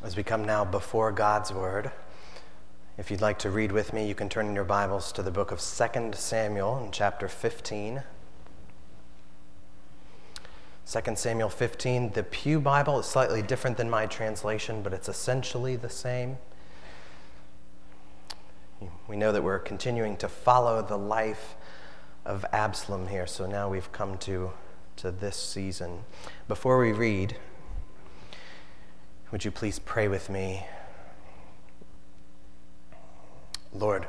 As we come now before God's Word, if you'd like to read with me, you can turn in your Bibles to the book of 2 Samuel in chapter 15. 2 Samuel 15, the Pew Bible is slightly different than my translation, but it's essentially the same. We know that we're continuing to follow the life of Absalom here, so now we've come to, to this season. Before we read, would you please pray with me? Lord,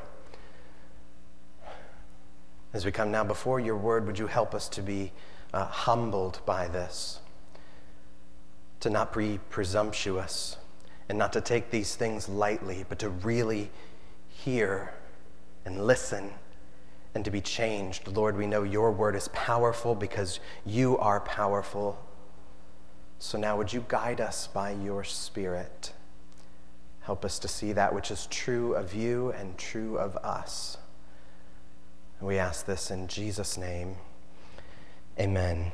as we come now before your word, would you help us to be uh, humbled by this, to not be presumptuous, and not to take these things lightly, but to really hear and listen and to be changed. Lord, we know your word is powerful because you are powerful. So now, would you guide us by your Spirit? Help us to see that which is true of you and true of us. And we ask this in Jesus' name. Amen.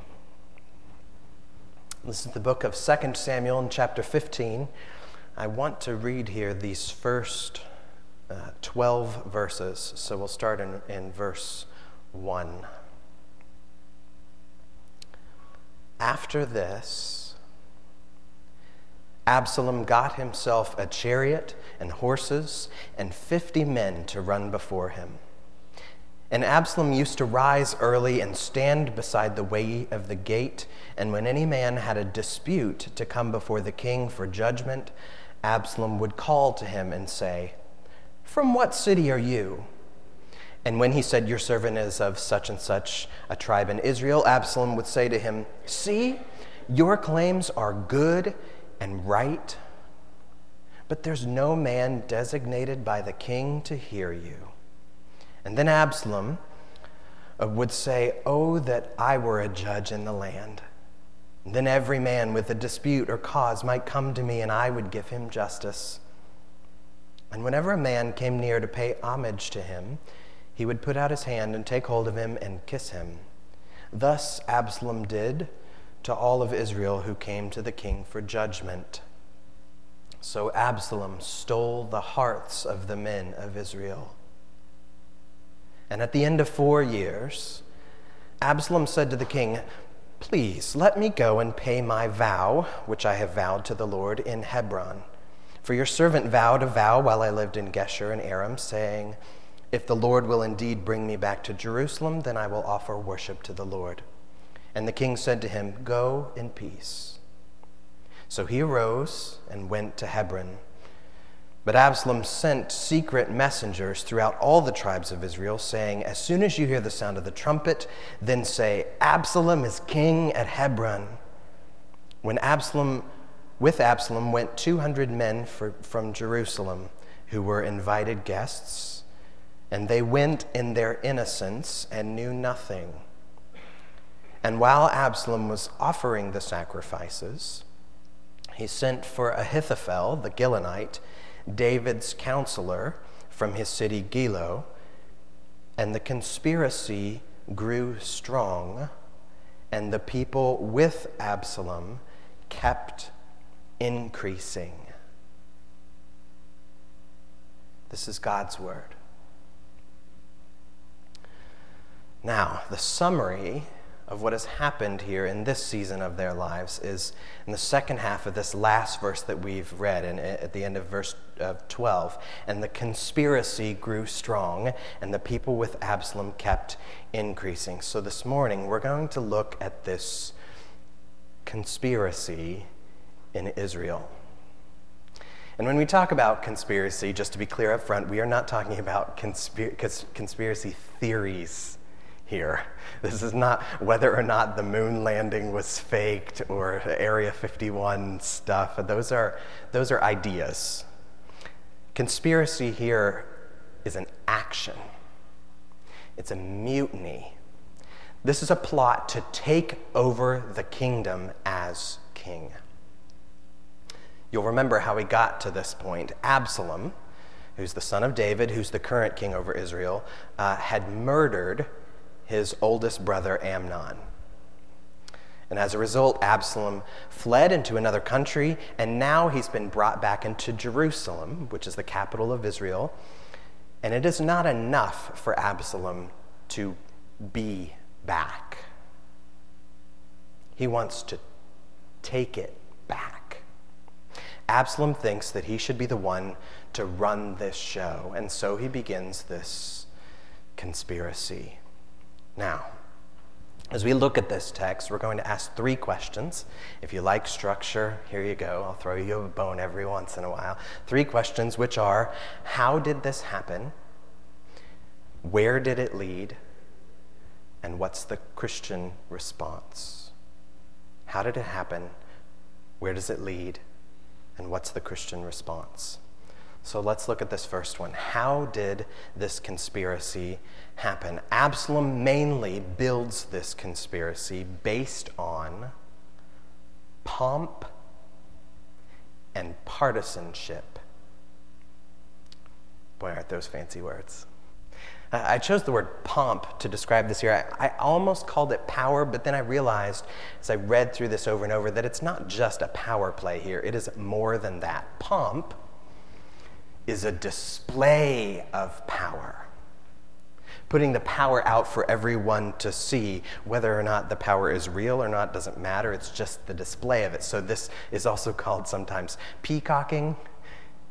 This is the book of 2 Samuel in chapter 15. I want to read here these first uh, 12 verses. So we'll start in, in verse 1. After this, Absalom got himself a chariot and horses and 50 men to run before him. And Absalom used to rise early and stand beside the way of the gate. And when any man had a dispute to come before the king for judgment, Absalom would call to him and say, From what city are you? And when he said, Your servant is of such and such a tribe in Israel, Absalom would say to him, See, your claims are good and right, but there's no man designated by the king to hear you. And then Absalom uh, would say, Oh, that I were a judge in the land. And then every man with a dispute or cause might come to me, and I would give him justice. And whenever a man came near to pay homage to him, he would put out his hand and take hold of him and kiss him. Thus Absalom did to all of Israel who came to the king for judgment. So Absalom stole the hearts of the men of Israel. And at the end of four years, Absalom said to the king, Please let me go and pay my vow, which I have vowed to the Lord in Hebron. For your servant vowed a vow while I lived in Geshur and Aram, saying, If the Lord will indeed bring me back to Jerusalem, then I will offer worship to the Lord. And the king said to him, Go in peace. So he arose and went to Hebron. But Absalom sent secret messengers throughout all the tribes of Israel, saying, As soon as you hear the sound of the trumpet, then say, Absalom is king at Hebron. When Absalom, with Absalom, went 200 men for, from Jerusalem who were invited guests, and they went in their innocence and knew nothing. And while Absalom was offering the sacrifices, he sent for Ahithophel, the Gilonite, David's counselor from his city Gilo, and the conspiracy grew strong, and the people with Absalom kept increasing. This is God's word. Now, the summary of what has happened here in this season of their lives is in the second half of this last verse that we've read and eh, at the end of verse 12 and the conspiracy grew strong and the people with absalom kept increasing. So this morning we're going to look at this conspiracy in israel. And when we talk about conspiracy just to be clear up front we are not talking about conspir- conspiracy theories here. This is not whether or not the moon landing was faked or Area 51 stuff. Those are, those are ideas. Conspiracy here is an action, it's a mutiny. This is a plot to take over the kingdom as king. You'll remember how we got to this point. Absalom, who's the son of David, who's the current king over Israel, uh, had murdered his oldest brother Amnon. And as a result, Absalom fled into another country, and now he's been brought back into Jerusalem, which is the capital of Israel. And it is not enough for Absalom to be back, he wants to take it back. Absalom thinks that he should be the one to run this show, and so he begins this conspiracy. Now, as we look at this text, we're going to ask three questions. If you like structure, here you go. I'll throw you a bone every once in a while. Three questions, which are How did this happen? Where did it lead? And what's the Christian response? How did it happen? Where does it lead? And what's the Christian response? So let's look at this first one. How did this conspiracy happen? Absalom mainly builds this conspiracy based on pomp and partisanship. Boy, aren't those fancy words. I chose the word pomp to describe this here. I, I, almost called it power, but then I realized as I read through this over and over that it's not just a power play here, it is more than that. Pomp is a display of power, putting the power out for everyone to see. Whether or not the power is real or not doesn't matter, it's just the display of it. So, this is also called sometimes peacocking.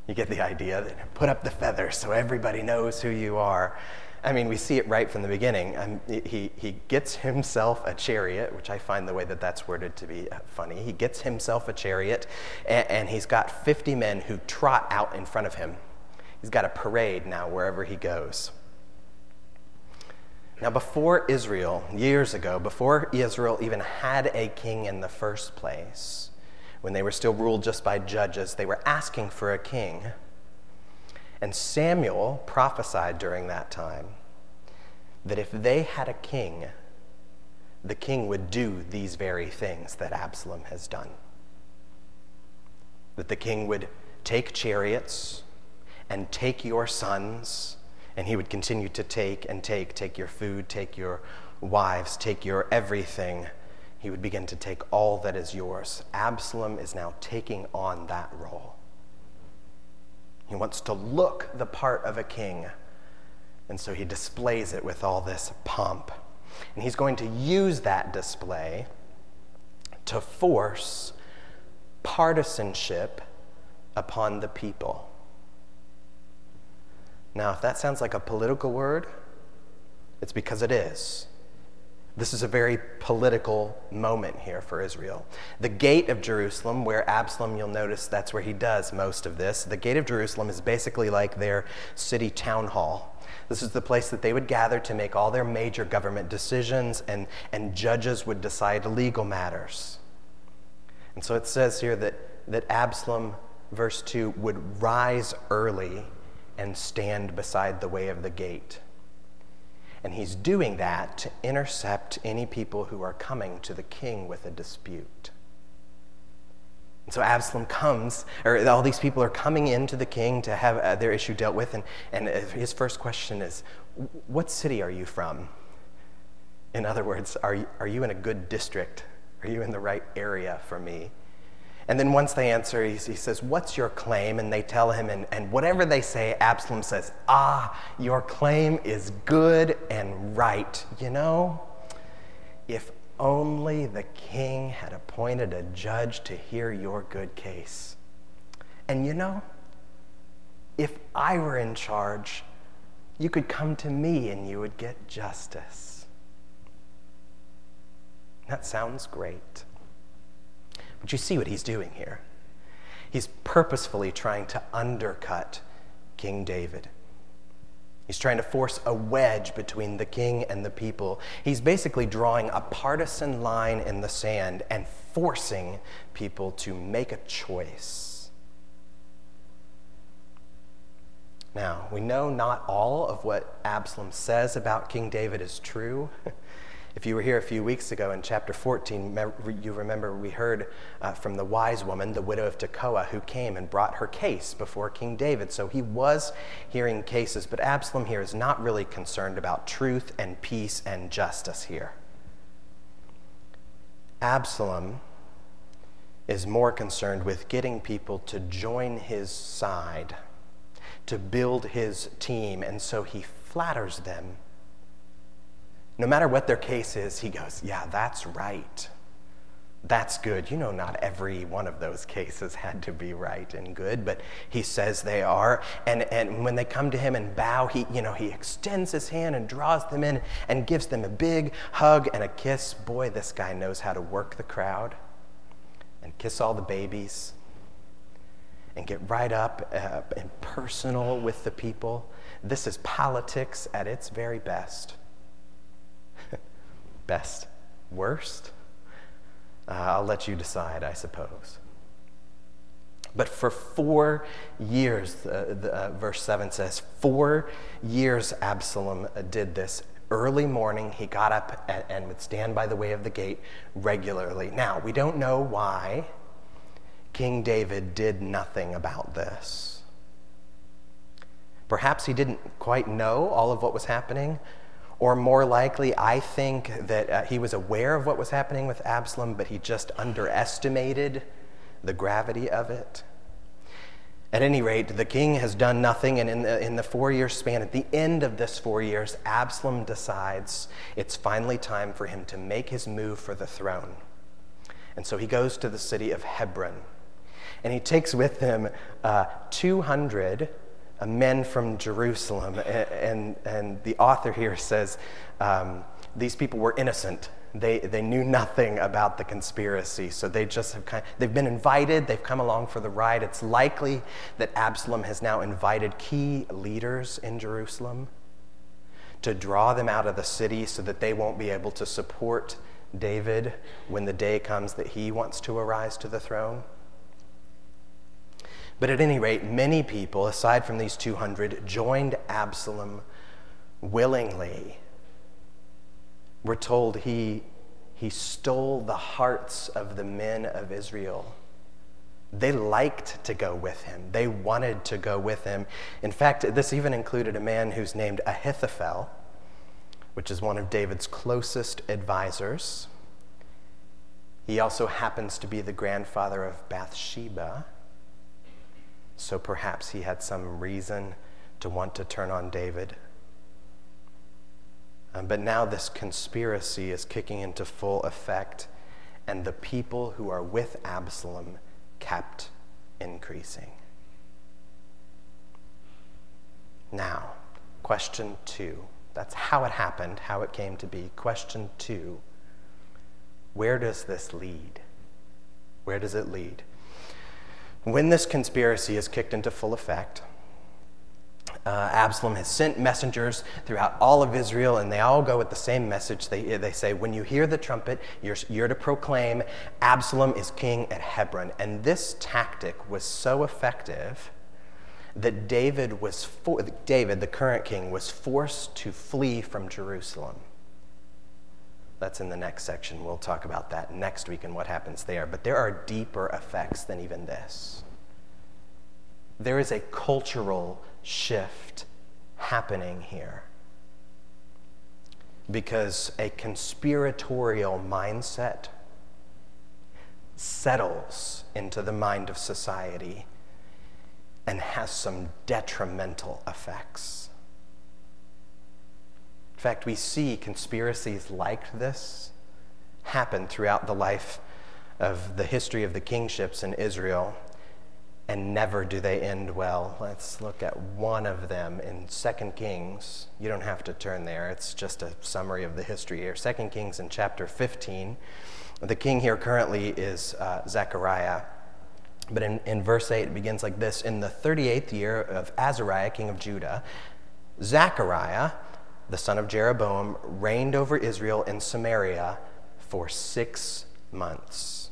You get the idea. Put up the feathers so everybody knows who you are. I mean, we see it right from the beginning. Um, he, he gets himself a chariot, which I find the way that that's worded to be uh, funny. He gets himself a chariot, and, and he's got 50 men who trot out in front of him. He's got a parade now wherever he goes. Now, before Israel, years ago, before Israel even had a king in the first place, when they were still ruled just by judges, they were asking for a king. And Samuel prophesied during that time that if they had a king, the king would do these very things that Absalom has done. That the king would take chariots and take your sons, and he would continue to take and take, take your food, take your wives, take your everything. He would begin to take all that is yours. Absalom is now taking on that role. He wants to look the part of a king. And so he displays it with all this pomp. And he's going to use that display to force partisanship upon the people. Now, if that sounds like a political word, it's because it is. This is a very political moment here for Israel. The gate of Jerusalem, where Absalom, you'll notice that's where he does most of this. The gate of Jerusalem is basically like their city town hall. This is the place that they would gather to make all their major government decisions, and, and judges would decide legal matters. And so it says here that, that Absalom, verse 2, would rise early and stand beside the way of the gate. And he's doing that to intercept any people who are coming to the king with a dispute. And so Absalom comes, or all these people are coming into the king to have uh, their issue dealt with. And, and his first question is, What city are you from? In other words, are you, are you in a good district? Are you in the right area for me? And then once they answer, he, he, says, What's your claim? And they tell him, and, and whatever they say, Absalom says, Ah, your claim is good and right. You know, if only the king had appointed a judge to hear your good case. And you know, if I were in charge, you could come to me and you would get justice. That sounds great. But you see what he's doing here. He's purposefully trying to undercut King David. He's trying to force a wedge between the king and the people. He's basically drawing a partisan line in the sand and forcing people to make a choice. Now, we know not all of what Absalom says about King David is true. If you were here a few weeks ago in chapter 14, you remember we heard uh, from the wise woman, the widow of Tekoa, who came and brought her case before King David. So he was hearing cases, but Absalom here is not really concerned about truth and peace and justice here. Absalom is more concerned with getting people to join his side, to build his team, and so he flatters them. No matter what their case is, he goes, Yeah, that's right. That's good. You know, not every one of those cases had to be right and good, but he says they are. And, and when they come to him and bow, he, you know, he extends his hand and draws them in and gives them a big hug and a kiss. Boy, this guy knows how to work the crowd and kiss all the babies and get right up uh, and personal with the people. This is politics at its very best. Best. Worst? Uh, I'll let you decide, I suppose. But for four years, uh, the, uh, verse 7 says, four years Absalom did this Early morning, he got up and would stand by the way of the gate regularly. Now, we don't know why King David did nothing about this. Perhaps he didn't quite know all of what was happening, or more likely, I think that uh, he was aware of what was happening with Absalom, but he just underestimated the gravity of it. At any rate, the king has done nothing, and in the, in the four year span, at the end of this four years, Absalom decides it's finally time for him to make his move for the throne. And so he goes to the city of Hebron, and he takes with him uh, 200 uh, men from Jerusalem. And, and, and, the author here says um, these people were innocent they, they knew nothing about the conspiracy, so they just have kind of, they've been invited, they've come along for the ride. It's likely that Absalom has now invited key leaders in Jerusalem to draw them out of the city so that they won't be able to support David when the day comes that he wants to arise to the throne. But at any rate, many people, aside from these 200, joined Absalom willingly we're told he, he stole the hearts of the men of Israel. They liked to go with him. They wanted to go with him. In fact, this even included a man who's named Ahithophel, which is one of David's closest advisors. He also happens to be the grandfather of Bathsheba, so perhaps he had some reason to want to turn on David. Um, but now this conspiracy is kicking into full effect, and the people who are with Absalom kept increasing. Now, question two. That's how it happened, how it came to be. Question two Where does this lead? Where does it lead? When this conspiracy is kicked into full effect, uh, Absalom has sent messengers throughout all of Israel, and they all go with the same message. They, they say, When you hear the trumpet, you're, you're to proclaim Absalom is king at Hebron. And this tactic was so effective that David, was for, David, the current king, was forced to flee from Jerusalem. That's in the next section. We'll talk about that next week and what happens there. But there are deeper effects than even this. There is a cultural shift happening here. Because a conspiratorial mindset settles into the mind of society and has some detrimental effects. In fact, we see conspiracies like this happen throughout the life of the history of the kingships in Israel and never do they end well. Let's look at one of them in 2 Kings. You don't have to turn there, it's just a summary of the history here. 2 Kings in chapter 15. The king here currently is uh, Zechariah. But in, in verse 8, it begins like this In the 38th year of Azariah, king of Judah, Zechariah, the son of Jeroboam, reigned over Israel in Samaria for six months.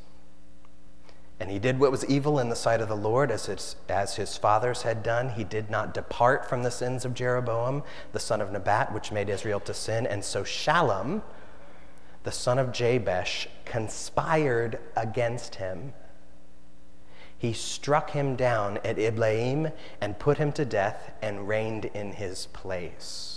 And he did what was evil in the sight of the Lord, as his, as his fathers had done. He did not depart from the sins of Jeroboam, the son of Nebat, which made Israel to sin. And so Shallum, the son of Jabesh, conspired against him. He struck him down at Ibleam and put him to death and reigned in his place.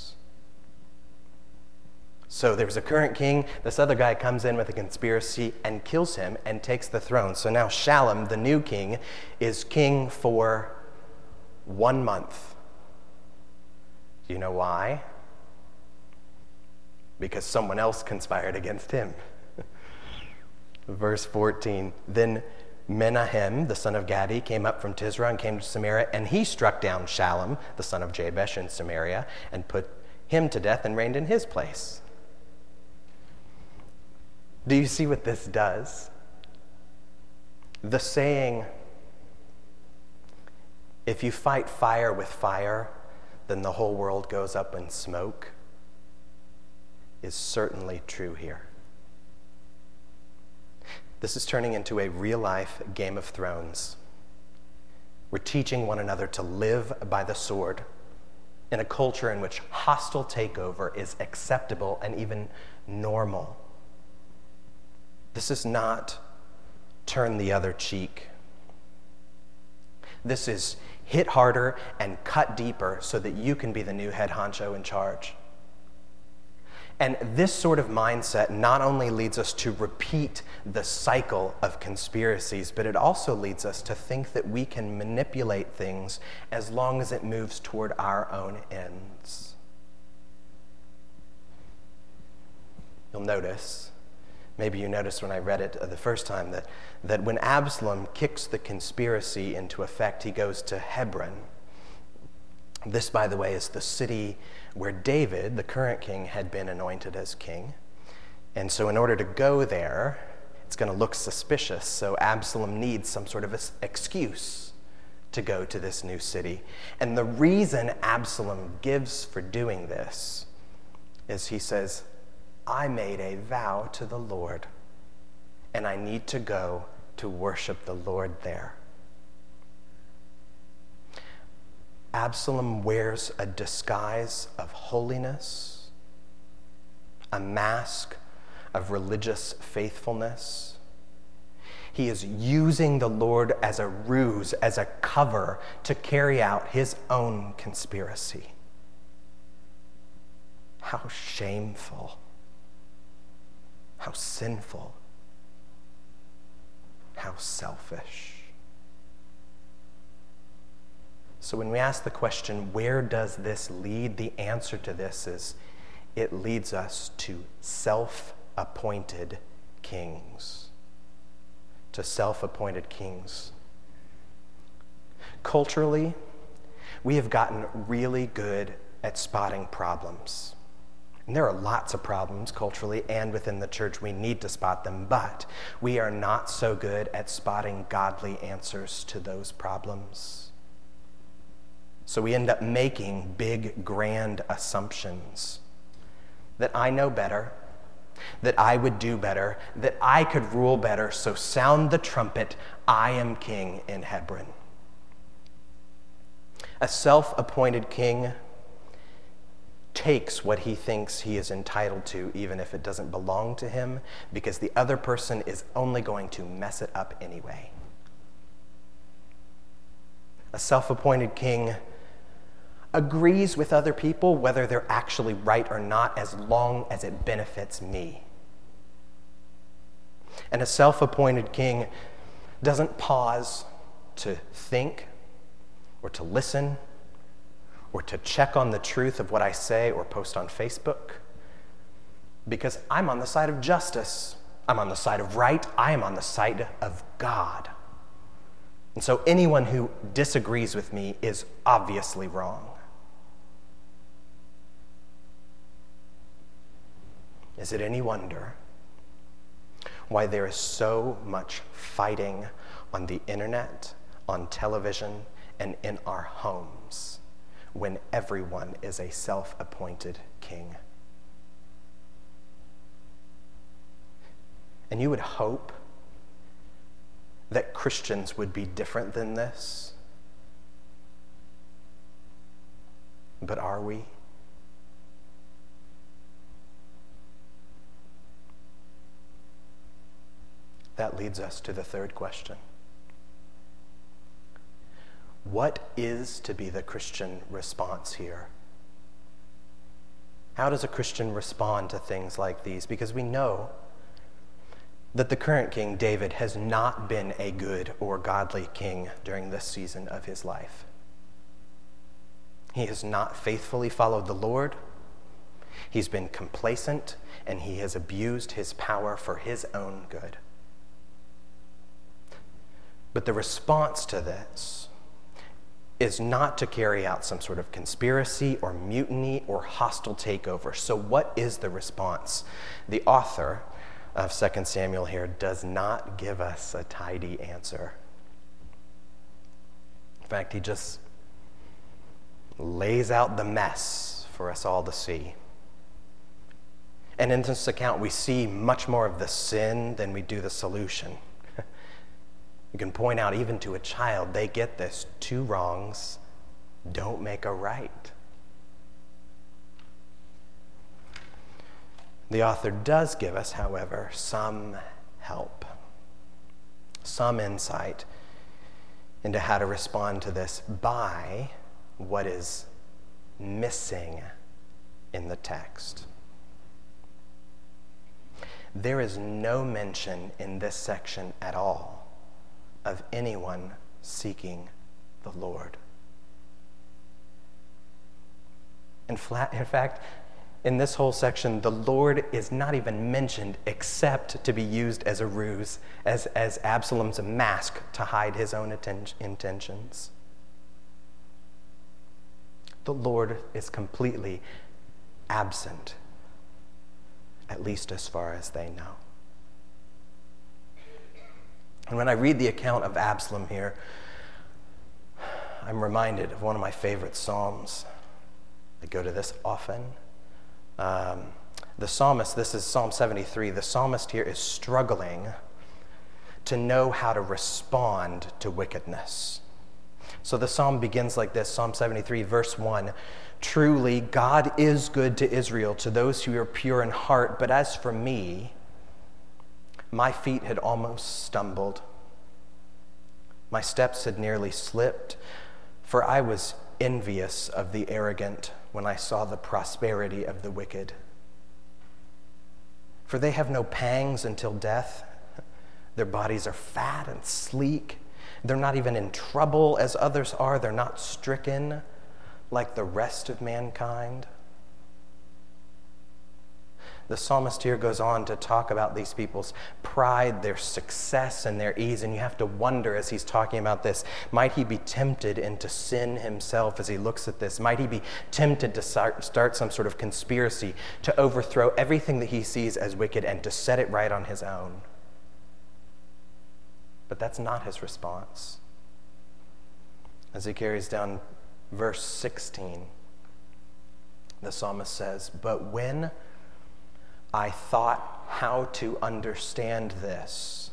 So there's a current king. This other guy comes in with a conspiracy and kills him and takes the throne. So now Shallum, the new king, is king for one month. Do you know why? Because someone else conspired against him. Verse 14 Then Menahem, the son of Gadi, came up from Tirzah and came to Samaria, and he struck down Shallum, the son of Jabesh, in Samaria, and put him to death and reigned in his place. Do you see what this does? The saying, if you fight fire with fire, then the whole world goes up in smoke, is certainly true here. This is turning into a real life Game of Thrones. We're teaching one another to live by the sword in a culture in which hostile takeover is acceptable and even normal. This is not turn the other cheek. This is hit harder and cut deeper so that you can be the new head honcho in charge. And this sort of mindset not only leads us to repeat the cycle of conspiracies, but it also leads us to think that we can manipulate things as long as it moves toward our own ends. You'll notice, maybe you noticed when I read it uh, the first time, that, that when Absalom kicks the conspiracy into effect, he goes to Hebron. This, by the way, is the city where David, the current king, had been anointed as king. And so, in order to go there, it's going to look suspicious. So, Absalom needs some sort of excuse to go to this new city. And the reason Absalom gives for doing this is he says, I made a vow to the Lord, and I need to go to worship the Lord there. Absalom wears a disguise of holiness, a mask of religious faithfulness. He is using the Lord as a ruse, as a cover to carry out his own conspiracy. How shameful, how sinful, how selfish. So when we ask the question, where does this lead? The answer to this is it leads us to self appointed kings. To self appointed kings. Culturally, we have gotten really good at spotting problems. And there are lots of problems culturally and within the church. We need to spot them, but we are not so good at spotting godly answers to those problems. So we end up making big, grand assumptions that I know better, that I would do better, that I could rule better. So sound the trumpet, I am king in Hebron. A self appointed king takes what he thinks he is entitled to, even if it doesn't belong to him, because the other person is only going to mess it up anyway. A self appointed king agrees with other people, whether they're actually right or not, as long as it benefits me. And a self appointed king doesn't pause to think or to listen or to check on the truth of what I say or post on Facebook because I'm on the side of justice. I'm on the side of right. I am on the side of God. And so anyone who disagrees with me is obviously wrong. Is it any wonder why there is so much fighting on the internet, on television, and in our homes when everyone is a self appointed king? And you would hope that Christians would be different than this. But are we? That leads us to the third question What is to be the Christian response here? How does a Christian respond to things like these? Because we know that the current king, David, has not been a good or godly king during this season of his life. He has not faithfully followed the Lord. He's been complacent and he has abused his power for his own good. But the response to this is not to carry out some sort of conspiracy or mutiny or hostile takeover. So, what is the response? The author of 2 Samuel here does not give us a tidy answer. In fact, he just lays out the mess for us all to see. And in this account, we see much more of the sin than we do the solution. You can point out, even to a child, they get this two wrongs don't make a right. The author does give us, however, some help, some insight into how to respond to this by what is missing in the text. There is no mention in this section at all of anyone seeking the Lord. In, fact, in this whole section, the Lord is not even mentioned except to be used as a ruse, as, as Absalom's mask to hide his own atten- intentions. The Lord is completely absent, at least as far as they know. And when I read the account of Absalom here, I'm reminded of one of my favorite Psalms. I go to this often. Um, the psalmist, this is Psalm 73, the psalmist here is struggling to know how to respond to wickedness. So the psalm begins like this Psalm 73, verse 1 Truly, God is good to Israel, to those who are pure in heart, but as for me, my feet had almost stumbled. My steps had nearly slipped, for I was envious of the arrogant when I saw the prosperity of the wicked. For they have no pangs until death. Their bodies are fat and sleek. They're not even in trouble as others are. They're not stricken like the rest of mankind. The psalmist here goes on to talk about these people's pride, their success, and their ease. And you have to wonder as he's talking about this might he be tempted into sin himself as he looks at this? Might he be tempted to start some sort of conspiracy to overthrow everything that he sees as wicked and to set it right on his own? But that's not his response. As he carries down verse 16, the psalmist says, But when I thought how to understand this.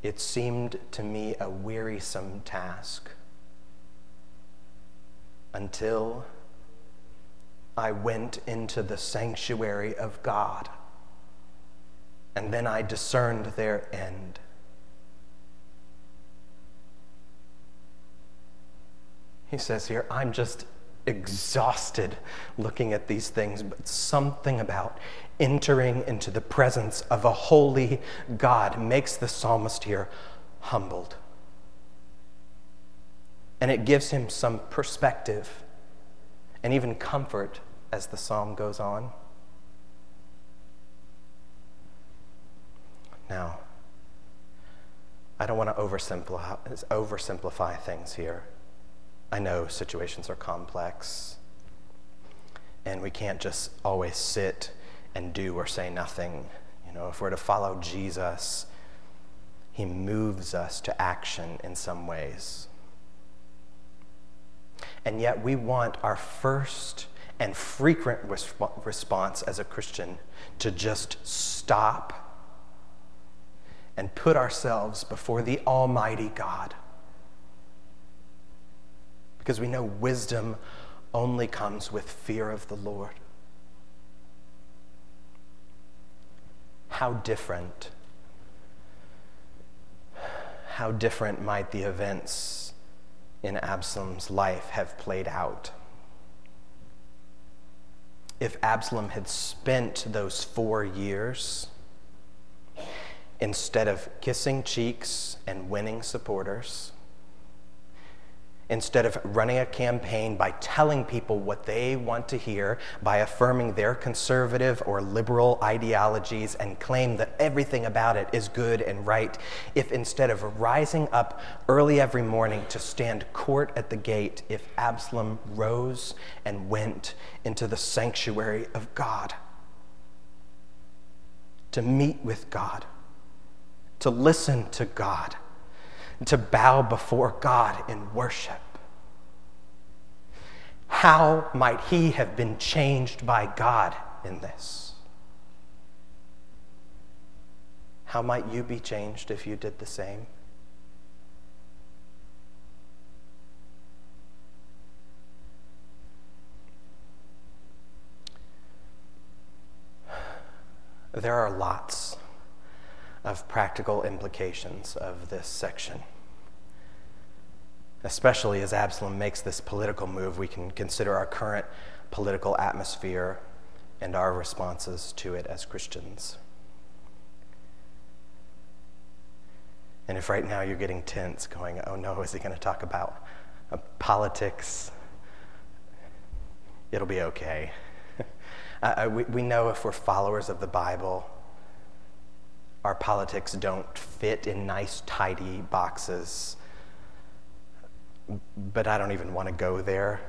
It seemed to me a wearisome task until I went into the sanctuary of God, and then I discerned their end. He says here, I'm just exhausted looking at these things, but something about entering into the presence of a holy God makes the psalmist here humbled. And it gives him some perspective and even comfort as the psalm goes on. Now, I don't want to oversimplify, oversimplify things here. I know situations are complex, and we can't just always sit and do or say nothing. You know, if we're to follow Jesus, he moves us to action in some ways. And yet, we want our first and frequent response as a Christian to just stop and put ourselves before the Almighty God because we know wisdom only comes with fear of the Lord. How different, how different might the events in Absalom's life have played out? if Absalom had spent those four years instead of kissing cheeks and winning supporters, instead of running a campaign by telling people what they want to hear, by affirming their conservative or liberal ideologies and claim that everything about it is good and right, if instead of rising up early every morning to stand court at the gate, if Absalom rose and went into the sanctuary of God to meet with God, to listen to God to bow before God in worship. How might he have been changed by God in this? How might you be changed if you did the same? There are lots of practical implications of this section. Especially as Absalom makes this political move, we can consider our current political atmosphere and our responses to it as Christians. And if right now you're getting tense, going, oh no, is he going to talk about uh, politics? It'll be okay. uh, we, we know if we're followers of the Bible, our politics don't fit in nice, tidy boxes. But I don't even want to go there.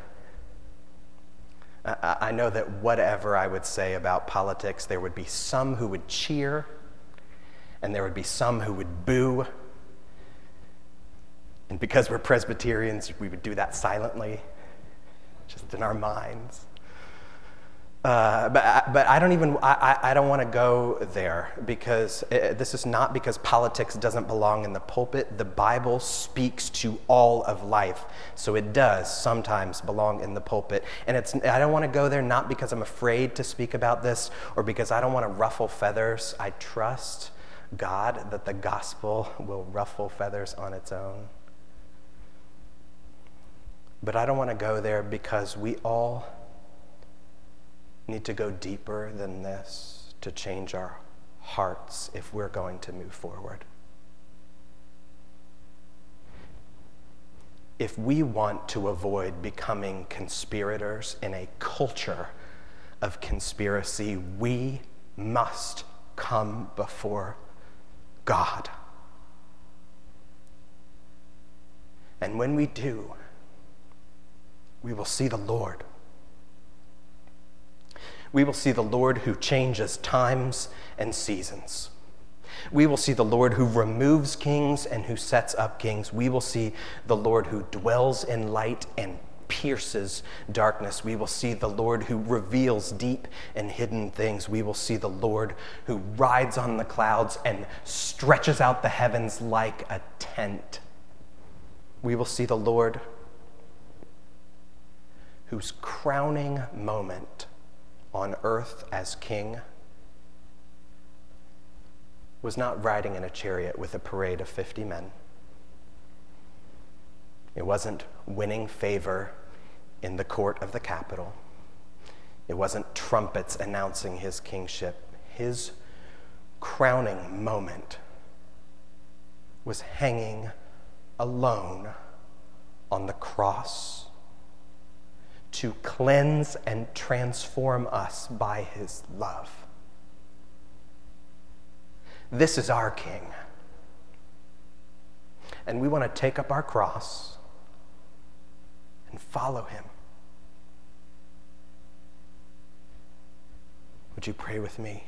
I, know that whatever I would say about politics, there would be some who would cheer, and there would be some who would boo. And because we're Presbyterians, we would do that silently, just in our minds. Uh, but, but I don't even, I, I don't want to go there because it, this is not because politics doesn't belong in the pulpit. The Bible speaks to all of life. So it does sometimes belong in the pulpit. And it's, I don't want to go there not because I'm afraid to speak about this or because I don't want to ruffle feathers. I trust God that the gospel will ruffle feathers on its own. But I don't want to go there because we all need to go deeper than this to change our hearts if we're going to move forward. If we want to avoid becoming conspirators in a culture of conspiracy, we must come before God. And when we do, we will see the Lord we will see the Lord who changes times and seasons. We will see the Lord who removes kings and who sets up kings. We will see the Lord who dwells in light and pierces darkness. We will see the Lord who reveals deep and hidden things. We will see the Lord who rides on the clouds and stretches out the heavens like a tent. We will see the Lord whose crowning moment on earth as king was not riding in a chariot with a parade of 50 men. It wasn't winning favor in the court of the capital. It wasn't trumpets announcing his kingship. His crowning moment was hanging alone on the cross to cleanse and transform us by his love. This is our King. And we want to take up our cross and follow him. Would you pray with me?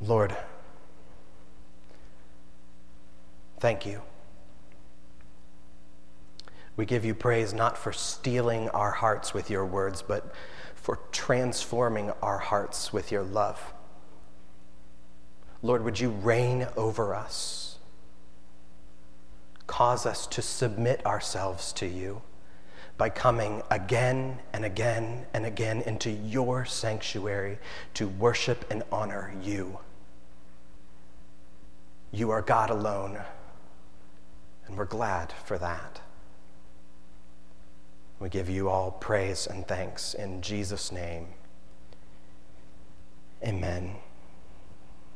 Lord, Thank you. We give you praise not for stealing our hearts with your words, but for transforming our hearts with your love. Lord, would you reign over us? Cause us to submit ourselves to you by coming again and again and again into your sanctuary to worship and honor you. You are God alone And we're glad for that. We give you all praise and thanks in Jesus' name. Amen.